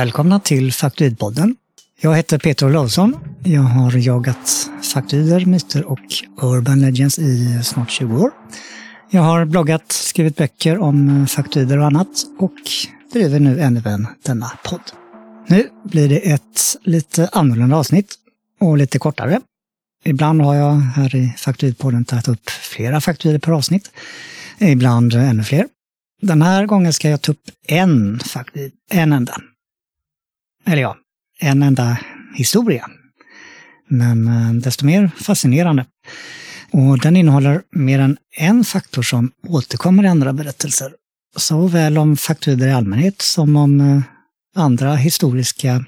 Välkomna till Faktoidpodden. Jag heter Peter Olausson. Jag har jagat faktoider, myter och urban legends i snart 20 år. Jag har bloggat, skrivit böcker om faktoider och annat och driver nu även denna podd. Nu blir det ett lite annorlunda avsnitt och lite kortare. Ibland har jag här i Faktoidpodden tagit upp flera faktoider per avsnitt. Ibland ännu fler. Den här gången ska jag ta upp en faktoid, en enda. Eller ja, en enda historia. Men eh, desto mer fascinerande. Och den innehåller mer än en faktor som återkommer i andra berättelser. Såväl om faktorer i allmänhet som om eh, andra historiska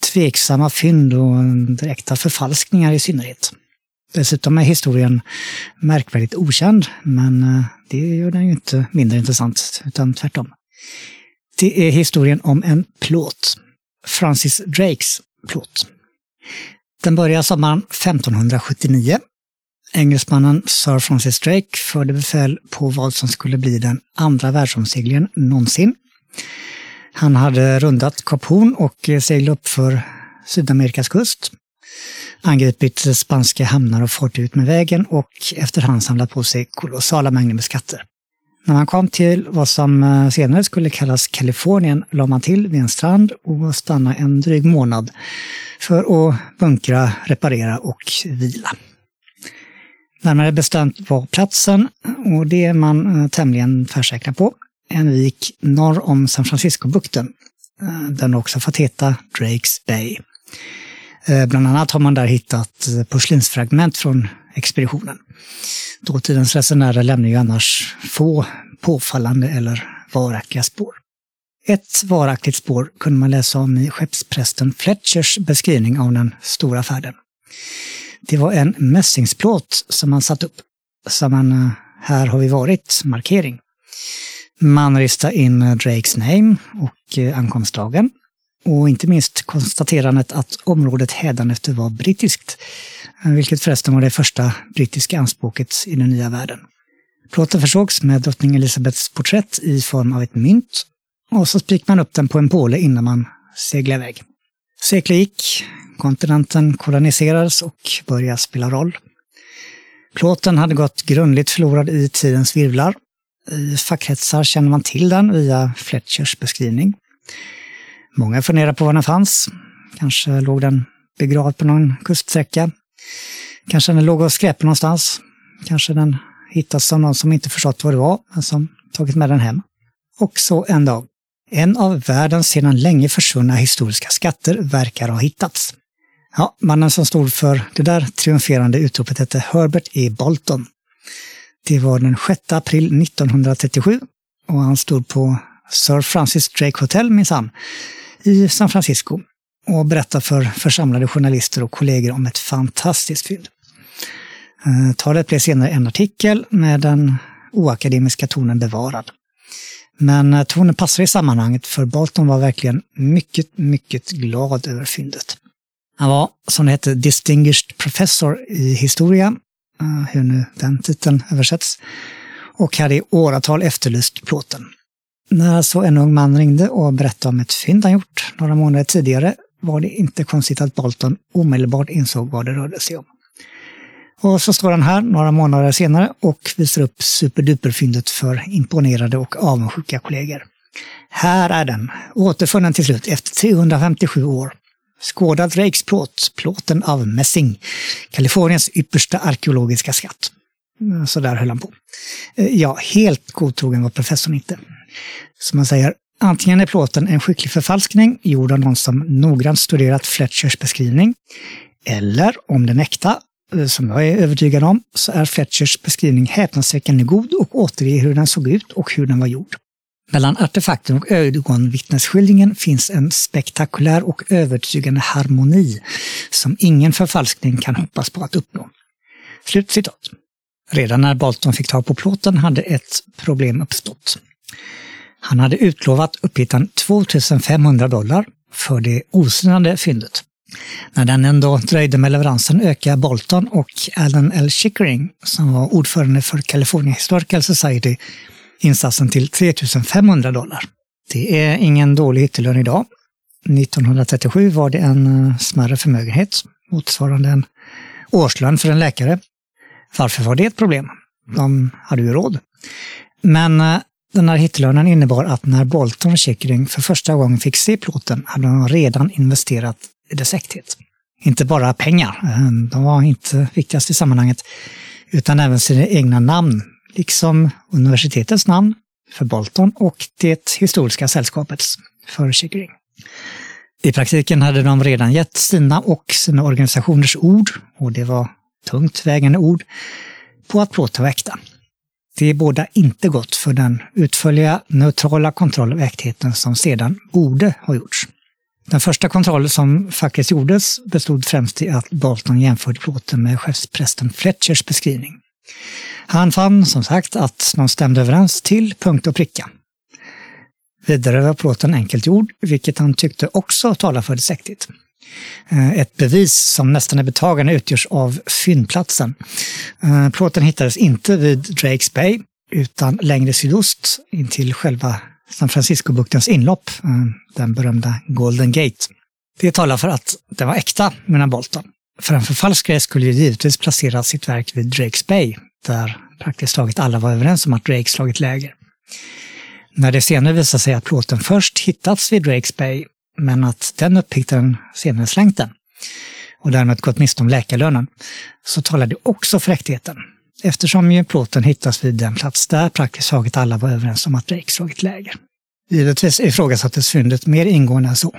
tveksamma fynd och direkta förfalskningar i synnerhet. Dessutom är historien märkvärdigt okänd, men eh, det gör den ju inte mindre intressant, utan tvärtom. Det är historien om en plåt. Francis Drakes plåt. Den börjar sommaren 1579. Engelsmannen Sir Francis Drake förde befäl på vad som skulle bli den andra världsomseglingen någonsin. Han hade rundat Kap Horn och seglat upp för Sydamerikas kust, angripit spanska hamnar och fartyg ut med vägen och efterhand samlat på sig kolossala mängder med skatter. När man kom till vad som eh, senare skulle kallas Kalifornien la man till vid en strand och stannade en dryg månad för att bunkra, reparera och vila. Närmare bestämt var platsen, och det är man eh, tämligen tvärsäkra på, en vik norr om San Francisco-bukten. Eh, den har också fått heta Drakes Bay. Bland annat har man där hittat porslinsfragment från expeditionen. Dåtidens resenärer lämnar ju annars få påfallande eller varaktiga spår. Ett varaktigt spår kunde man läsa om i skeppsprästen Fletchers beskrivning av den stora färden. Det var en mässingsplåt som man satt upp, som en eh, här har vi varit markering. Man ristade in Drakes name och eh, ankomstdagen. Och inte minst konstaterandet att området hädanefter var brittiskt eh, vilket förresten var det första brittiska anspråket i den nya världen. Plåten försågs med drottning Elisabeths porträtt i form av ett mynt och så spikade man upp den på en påle innan man seglade iväg. Sekler gick, kontinenten koloniserades och började spela roll. Plåten hade gått grundligt förlorad i tidens virvlar. I fackkretsar känner man till den via Fletchers beskrivning. Många funderar på var den fanns. Kanske låg den begravd på någon kuststräcka. Kanske den låg och skräpade någonstans. Kanske den hittats av någon som inte förstått vad det var, men som tagit med den hem. Och så en dag. En av världens sedan länge försvunna historiska skatter verkar ha hittats. Ja, mannen som stod för det där triumferande utropet hette Herbert E. Bolton. Det var den 6 april 1937 och han stod på Sir Francis Drake Hotel minsann i San Francisco och berätta för församlade journalister och kollegor om ett fantastiskt fynd. Eh, Talet blev senare en artikel med den oakademiska tonen bevarad. Men eh, tonen passar i sammanhanget för Bolton var verkligen mycket, mycket glad över fyndet. Han var, som det hette, Distinguished Professor i historia, eh, hur nu den titeln översätts, och hade i åratal efterlyst plåten. När så en ung man ringde och berättade om ett fynd han gjort några månader tidigare var det inte konstigt att Bolton omedelbart insåg vad det rörde sig om. Och så står han här några månader senare och visar upp superduperfyndet för imponerade och avundsjuka kollegor. Här är den, återfunnen till slut efter 357 år. Skådad Rakesplåt, plåten av mässing, Kaliforniens yppersta arkeologiska skatt. Så där höll han på. Eh, ja, helt godtrogen var professorn inte. Som man säger, Antingen är plåten en skicklig förfalskning gjord av någon som noggrant studerat Fletchers beskrivning. Eller om den är äkta, eh, som jag är övertygad om, så är Fletchers beskrivning häpnadsväckande god och återger hur den såg ut och hur den var gjord. Mellan artefakten och ögonvittnesskildringen finns en spektakulär och övertygande harmoni som ingen förfalskning kan hoppas på att uppnå. Slut citat. Redan när Bolton fick tag på plåten hade ett problem uppstått. Han hade utlovat uppgiften 2500 dollar för det osynade fyndet. När den ändå dröjde med leveransen ökade Bolton och Alan L. Chickering, som var ordförande för California Historical Society, insatsen till 3500 dollar. Det är ingen dålig hittelön idag, 1937 var det en eh, smärre förmögenhet, motsvarande en årslön för en läkare. Varför var det ett problem? De hade ju råd. Men eh, den här hitlönen innebar att när Bolton och Chickering för första gången fick se plåten hade de redan investerat i dess äkthet. Inte bara pengar, eh, de var inte viktigast i sammanhanget, utan även sina egna namn, liksom universitetets namn för Bolton och det historiska sällskapets för Chickering. I praktiken hade de redan gett sina och sina organisationers ord, och det var tungt vägande ord, på att plåten var äkta. Det båda inte gott för den utförliga neutrala kontroll av äktheten som sedan borde ha gjorts. Den första kontroll som faktiskt gjordes bestod främst i att Bolton jämförde plåten med chefsprästen Fletchers beskrivning. Han fann som sagt att de stämde överens till punkt och pricka. Vidare var plåten enkelt gjord, vilket han tyckte också talade för det äkthet. Eh, ett bevis som nästan är betagande utgörs av fyndplatsen. Eh, plåten hittades inte vid Drakes Bay utan längre sydost intill själva San Francisco-buktens inlopp, eh, den berömda Golden Gate. Det talar för att den var äkta, menar Bolton. För en förfalskare skulle ju givetvis placera sitt verk vid Drakes Bay, där praktiskt taget alla var överens om att Drake slagit läger. När det senare visade sig att plåten först hittats vid Drakes Bay men att den upphittaren senare slängt den och därmed gått miste om läkarlönen, så talar det också för äktigheten. Eftersom ju plåten hittas vid den plats där praktiskt taget alla var överens om att Drake slagit läger. Givetvis ifrågasattes fyndet mer ingående än så.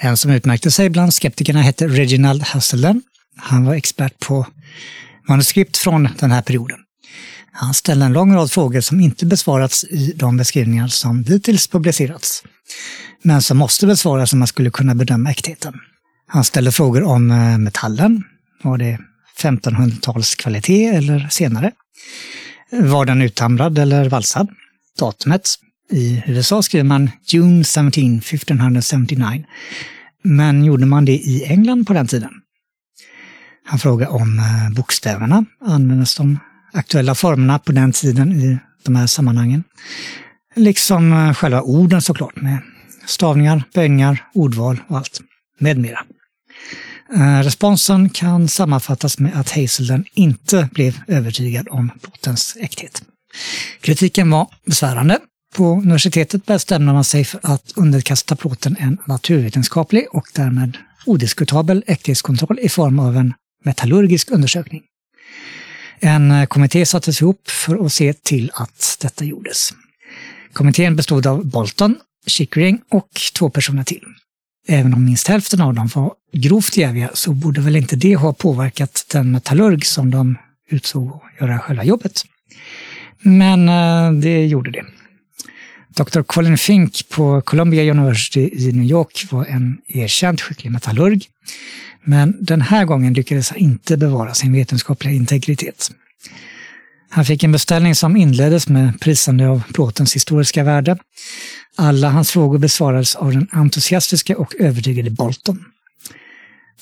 En som utmärkte sig bland skeptikerna hette Reginald Hasselden. Han var expert på manuskript från den här perioden. Han ställde en lång rad frågor som inte besvarats i de beskrivningar som dittills publicerats men som måste besvaras om man skulle kunna bedöma äktheten. Han ställer frågor om eh, metallen. Var det 1500-talskvalitet eller senare? Var den uthamrad eller valsad? Datumet. I USA skriver man June 17, 1579. Men gjorde man det i England på den tiden? Han frågar om eh, bokstäverna. Användes de aktuella formerna på den tiden i de här sammanhangen? Liksom eh, själva orden såklart, med stavningar, böjningar, ordval och allt med mera. Eh, responsen kan sammanfattas med att Hazelden inte blev övertygad om plåtens äkthet. Kritiken var besvärande. På universitetet bestämde man sig för att underkasta plåten en naturvetenskaplig och därmed odiskutabel äkthetskontroll i form av en metallurgisk undersökning. En eh, kommitté sattes ihop för att se till att detta gjordes. Kommittén bestod av Bolton, Chickering och två personer till. Även om minst hälften av dem var grovt jäviga så borde väl inte det ha påverkat den metallurg som de utsåg att göra själva jobbet. Men eh, det gjorde det. Dr. Colin Fink på Columbia University i New York var en erkänt skicklig metallurg. Men den här gången lyckades han inte bevara sin vetenskapliga integritet. Han fick en beställning som inleddes med prisande av plåtens historiska värde. Alla hans frågor besvarades av den entusiastiska och övertygade Bolton.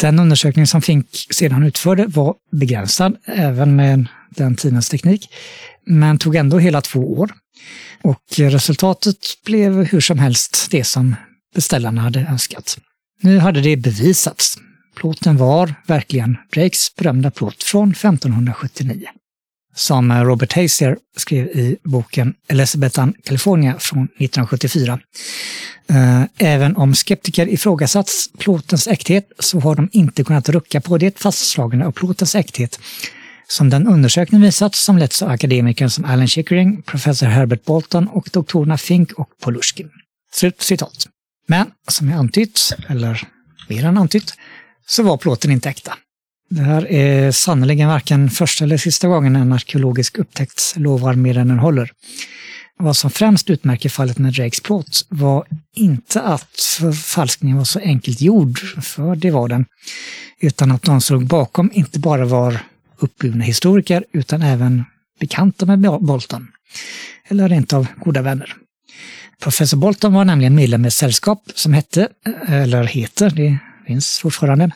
Den undersökning som Fink sedan utförde var begränsad, även med den tidens teknik, men tog ändå hela två år. Och resultatet blev hur som helst det som beställarna hade önskat. Nu hade det bevisats. Plåten var verkligen Breaks berömda plåt från 1579 som Robert Hazier skrev i boken Elizabethan California från 1974. Eh, även om skeptiker ifrågasatt plåtens äkthet så har de inte kunnat rucka på det fastslagna av plåtens äkthet som den undersökning visat som letts av akademiker som Alan Chickering, professor Herbert Bolton och doktorerna Fink och Polushkin. Slut citat. Men som jag antytt, eller mer än antytt, så var plåten inte äkta. Det här är sannerligen varken första eller sista gången en arkeologisk upptäckt lovar mer än den håller. Vad som främst utmärker fallet med Drakes plåt var inte att förfalskningen var så enkelt gjord, för det var den, utan att de som låg bakom inte bara var uppburna historiker utan även bekanta med Bolton, eller rent av goda vänner. Professor Bolton var nämligen medlem i ett sällskap som hette, eh, eller heter, det finns fortfarande,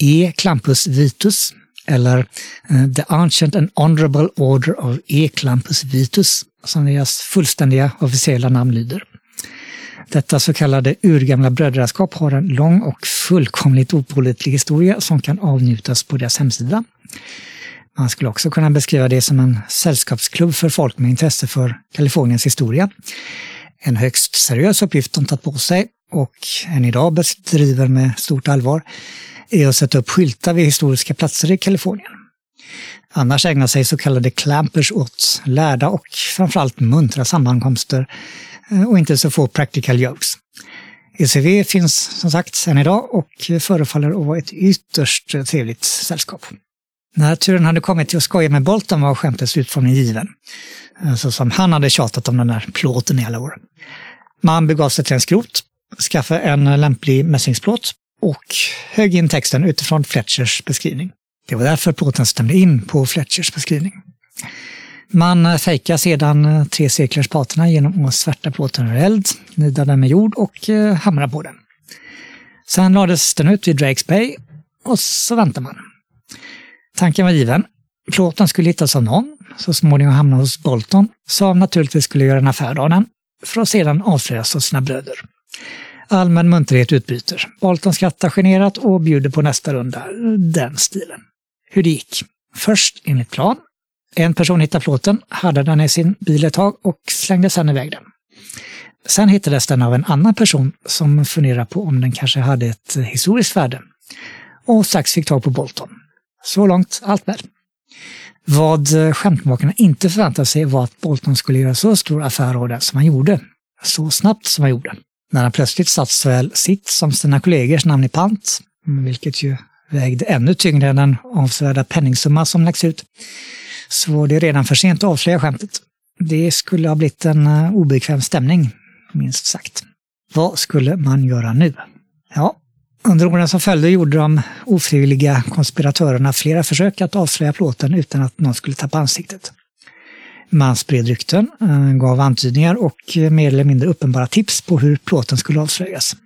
E. Clampus Vitus eller eh, The Ancient and Honorable Order of E. Clampus Vitus som deras fullständiga officiella namn lyder. Detta så kallade urgamla brödraskap har en lång och fullkomligt opålitlig historia som kan avnjutas på deras hemsida. Man skulle också kunna beskriva det som en sällskapsklubb för folk med intresse för Kaliforniens historia. En högst seriös uppgift de tagit på sig och än idag bedriver med stort allvar är att sätta upp skyltar vid historiska platser i Kalifornien. Annars ägnar sig så kallade clampers åt lärda och framförallt muntra sammankomster eh, och inte så få practical jokes. ECV finns som sagt än idag och förefaller att vara ett ytterst trevligt sällskap. När turen hade kommit till att skoja med Bolton var skämtets utformning given. Eh, så som han hade tjatat om den där plåten i alla år. Man begav sig till en skrot, skaffade en lämplig mässingsplåt och högg in texten utifrån Fletchers beskrivning. Det var därför plåten stämde in på Fletchers beskrivning. Man fejkar sedan eh, tre cirklars paterna genom att svärta plåten ur eld, nida den med jord och eh, hamra på den. Sen lades den ut vid Drakes Bay och så väntar man. Tanken var given. Plåten skulle hittas av någon, så småningom hamna hos Bolton, som naturligtvis skulle göra en affär av den, för att sedan avslöjas av sina bröder. Allmän munterhet utbyter. Bolton skrattar generat och bjuder på nästa runda. Den stilen. Hur det gick? Först enligt plan. En person hittade plåten, hade den i sin bil ett tag och slängde sedan iväg den. Sen hittades den av en annan person som funderade på om den kanske hade ett historiskt värde. Och strax fick tag på Bolton. Så långt allt väl. Vad skämtmakarna inte förväntade sig var att Bolton skulle göra så stor affär av det som han gjorde. Så snabbt som han gjorde när han plötsligt satt såväl sitt som sina kollegors namn i pant, vilket ju vägde ännu tyngre än den avsevärda penningsumma som lagts ut, så var det redan för sent att avslöja skämtet. Det skulle ha blivit en eh, obekväm stämning, minst sagt. Vad skulle man göra nu? Ja, under åren som följde gjorde de ofrivilliga konspiratörerna flera försök att avslöja plåten utan att någon skulle tappa ansiktet. Man spred rykten, eh, gav antydningar och eh, mer eller mindre uppenbara tips på hur plåten skulle avslöjas.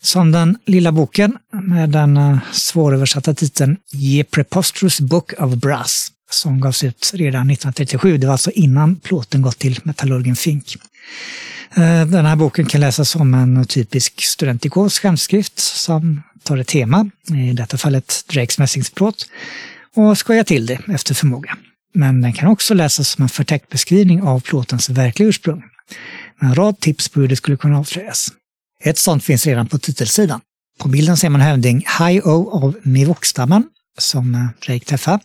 Som den lilla boken med den eh, svåröversatta titeln Ye Preposterous Book of Brass som gavs ut redan 1937. Det var alltså innan plåten gått till metallurgen Fink. Den här boken kan läsas som en typisk studentikos skämtskrift som tar ett tema, i detta fallet Drakes mässingsplåt, och skojar till det efter förmåga. Men den kan också läsas som en förtäckt beskrivning av plåtens verkliga ursprung. Med en rad tips på hur det skulle kunna avslöjas. Ett sånt finns redan på titelsidan. På bilden ser man hövding Hi-O av Mivokstammen, som eh, Drake träffar,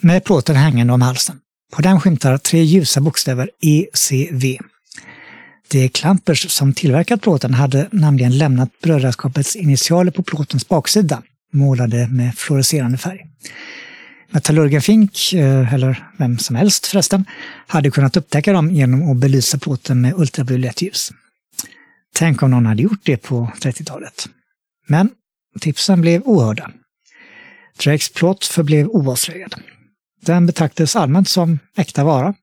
med plåten hängande om halsen. På den skymtar tre ljusa bokstäver ECV. De klampers som tillverkat plåten hade nämligen lämnat brödraskapets initialer på plåtens baksida, målade med fluorescerande färg. Metallurgen Fink, eh, eller vem som helst förresten, hade kunnat upptäcka dem genom att belysa plåten med ultraviolett ljus. Tänk om någon hade gjort det på 30-talet. Men tipsen blev ohörda. Drakes plåt förblev oavslöjad. Den betraktades allmänt som äkta vara.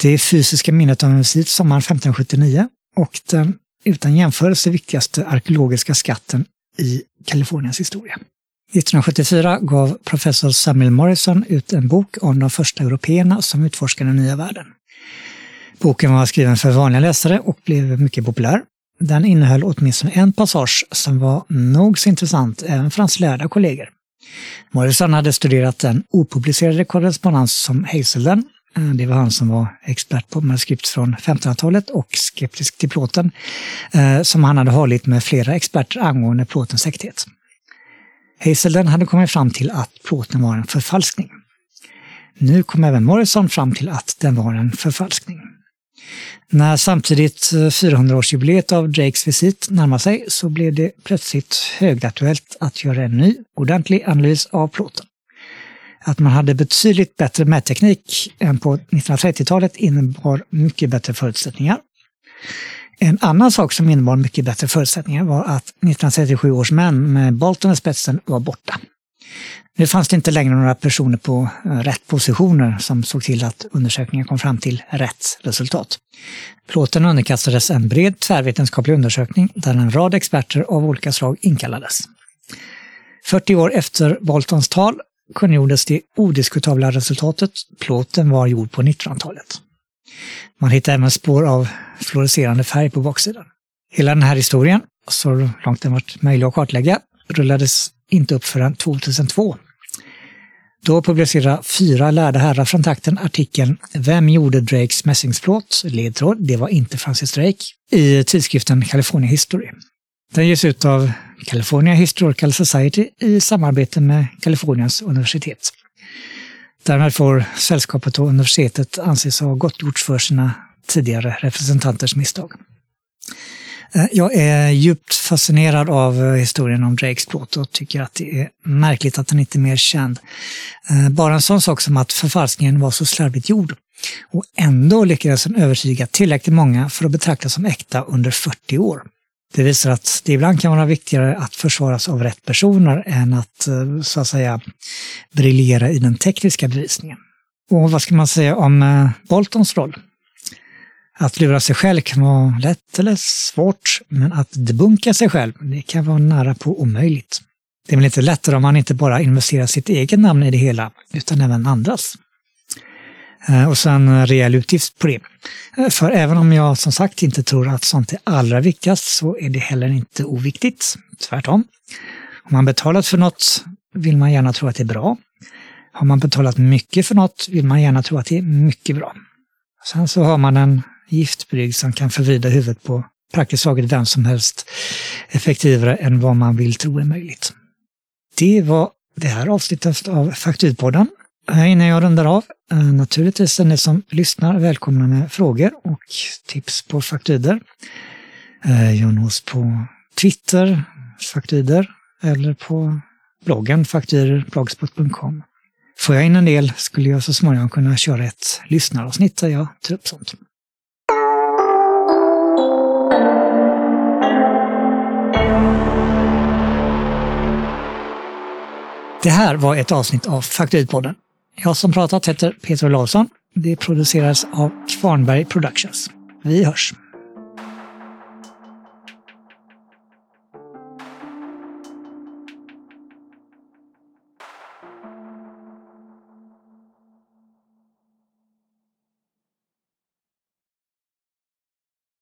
Det fysiska minnet av en visit sommaren 1579 och den utan jämförelse viktigaste arkeologiska skatten i Kaliforniens historia. 1974 gav professor Samuel Morrison ut en bok om de första européerna som utforskade den nya världen. Boken var skriven för vanliga läsare och blev mycket populär. Den innehöll åtminstone en passage som var nog så intressant även för hans lärda kollegor. Morrison hade studerat den opublicerade korrespondens som Hazelden, det var han som var expert på manuskript från 1500-talet och skeptisk till plåten, eh, som han hade hållit med flera experter angående plåtens äkthet. Hazelden hade kommit fram till att plåten var en förfalskning. Nu kom även Morrison fram till att den var en förfalskning. När samtidigt eh, 400-årsjubileet av Drakes visit närmar sig så blev det plötsligt högaktuellt att göra en ny, ordentlig analys av plåten. Att man hade betydligt bättre mätteknik än på 1930-talet innebar mycket bättre förutsättningar. En annan sak som innebar mycket bättre förutsättningar var att 1937 års män med Bolton i spetsen var borta. Nu fanns det inte längre några personer på eh, rätt positioner som såg till att undersökningen kom fram till rätt resultat. Plåten underkastades en bred tvärvetenskaplig undersökning där en rad experter av olika slag inkallades. 40 år efter Boltons tal kungjordes det odiskutabla resultatet plåten var gjord på 1900-talet. Man hittar även spår av fluorescerande färg på baksidan. Hela den här historien, så långt den varit möjlig att kartlägga, rullades inte upp förrän 2002. Då publicerade fyra lärda herrar från takten artikeln Vem gjorde Drakes mässingsplåt? Ledtråd, det var inte Francis Drake, i tidskriften California History. Den ges ut av California Historical Society i samarbete med Kaliforniens universitet. Därmed får sällskapet och universitetet anses ha gottgjorts för sina tidigare representanters misstag. Eh, jag är djupt fascinerad av eh, historien om Drakes plåt och tycker att det är märkligt att den inte är mer känd. Eh, bara en sån sak som att förfalskningen var så slarvigt gjord. Och ändå lyckades den övertyga tillräckligt många för att betraktas som äkta under 40 år. Det visar att det ibland kan vara viktigare att försvaras av rätt personer än att eh, så att säga briljera i den tekniska bevisningen. Och vad ska man säga om eh, Boltons roll? Att lura sig själv kan vara lätt eller svårt, men att debunka sig själv, det kan vara nära på omöjligt. Det är väl inte lättare om man inte bara investerar sitt eget namn i det hela, utan även andras. Eh, och sen rejäl utgift på det. Eh, för även om jag som sagt inte tror att sånt är allra viktigast så är det heller inte oviktigt. Tvärtom. Om man betalat för något vill man gärna tro att det är bra. Har man betalat mycket för något vill man gärna tro att det är mycket bra. Sen så har man en giftbrygg som kan förvrida huvudet på praktiskt taget vem som helst effektivare än vad man vill tro är möjligt. Det var det här avsnittet av Fakturpodden. Innan jag rundar av, eh, naturligtvis är ni som lyssnar välkomna med frågor och tips på faktider. Eh, jag nås på Twitter, faktider, eller på bloggen fakturblogspot.com. Får jag in en del skulle jag så småningom kunna köra ett lyssnaravsnitt där jag tar upp sånt. Det här var ett avsnitt av Faktoritpodden. Jag som pratat heter Peter Larsson. Det produceras av Kvarnberg Productions. Vi hörs!